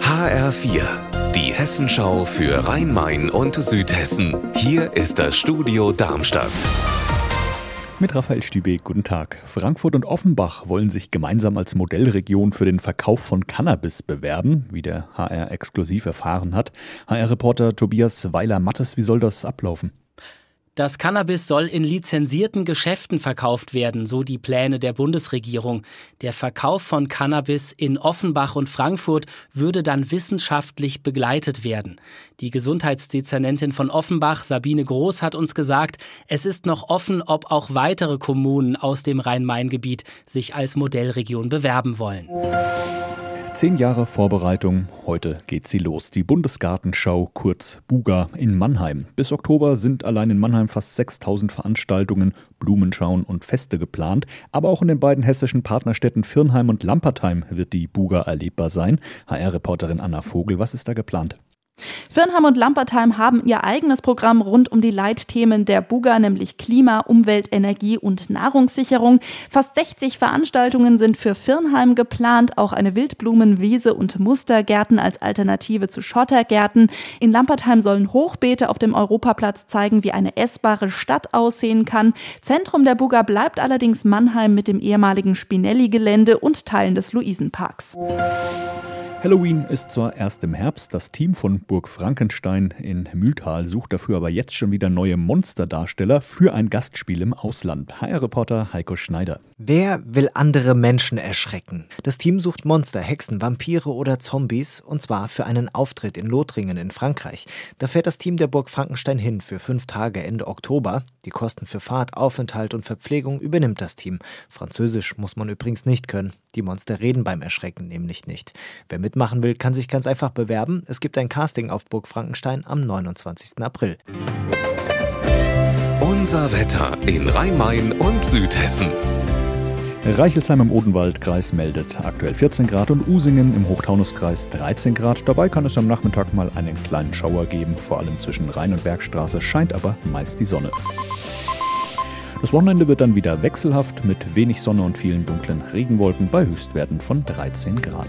HR4, die Hessenschau für Rhein-Main und Südhessen. Hier ist das Studio Darmstadt. Mit Raphael Stübe, guten Tag. Frankfurt und Offenbach wollen sich gemeinsam als Modellregion für den Verkauf von Cannabis bewerben, wie der HR exklusiv erfahren hat. HR-Reporter Tobias Weiler-Mattes, wie soll das ablaufen? Das Cannabis soll in lizenzierten Geschäften verkauft werden, so die Pläne der Bundesregierung. Der Verkauf von Cannabis in Offenbach und Frankfurt würde dann wissenschaftlich begleitet werden. Die Gesundheitsdezernentin von Offenbach, Sabine Groß, hat uns gesagt, es ist noch offen, ob auch weitere Kommunen aus dem Rhein-Main-Gebiet sich als Modellregion bewerben wollen. Zehn Jahre Vorbereitung, heute geht sie los. Die Bundesgartenschau, kurz Buga, in Mannheim. Bis Oktober sind allein in Mannheim fast 6000 Veranstaltungen, Blumenschauen und Feste geplant. Aber auch in den beiden hessischen Partnerstädten Firnheim und Lampertheim wird die Buga erlebbar sein. HR-Reporterin Anna Vogel, was ist da geplant? Firnheim und Lampertheim haben ihr eigenes Programm rund um die Leitthemen der Buga, nämlich Klima, Umwelt, Energie und Nahrungssicherung. Fast 60 Veranstaltungen sind für Firnheim geplant, auch eine Wildblumenwiese und Mustergärten als Alternative zu Schottergärten. In Lampertheim sollen Hochbeete auf dem Europaplatz zeigen, wie eine essbare Stadt aussehen kann. Zentrum der Buga bleibt allerdings Mannheim mit dem ehemaligen Spinelli-Gelände und Teilen des Luisenparks. Halloween ist zwar erst im Herbst, das Team von Burg Frankenstein in Mühltal sucht dafür aber jetzt schon wieder neue Monsterdarsteller für ein Gastspiel im Ausland. HR-Reporter Heiko Schneider. Wer will andere Menschen erschrecken? Das Team sucht Monster, Hexen, Vampire oder Zombies und zwar für einen Auftritt in Lothringen in Frankreich. Da fährt das Team der Burg Frankenstein hin für fünf Tage Ende Oktober. Die Kosten für Fahrt, Aufenthalt und Verpflegung übernimmt das Team. Französisch muss man übrigens nicht können. Die Monster reden beim Erschrecken nämlich nicht. Wer mitmachen will, kann sich ganz einfach bewerben. Es gibt ein Casting auf Burg Frankenstein am 29. April. Unser Wetter in Rhein-Main und Südhessen. Reichelsheim im Odenwaldkreis meldet aktuell 14 Grad und Usingen im Hochtaunuskreis 13 Grad. Dabei kann es am Nachmittag mal einen kleinen Schauer geben. Vor allem zwischen Rhein- und Bergstraße scheint aber meist die Sonne. Das Wochenende wird dann wieder wechselhaft mit wenig Sonne und vielen dunklen Regenwolken bei Höchstwerten von 13 Grad.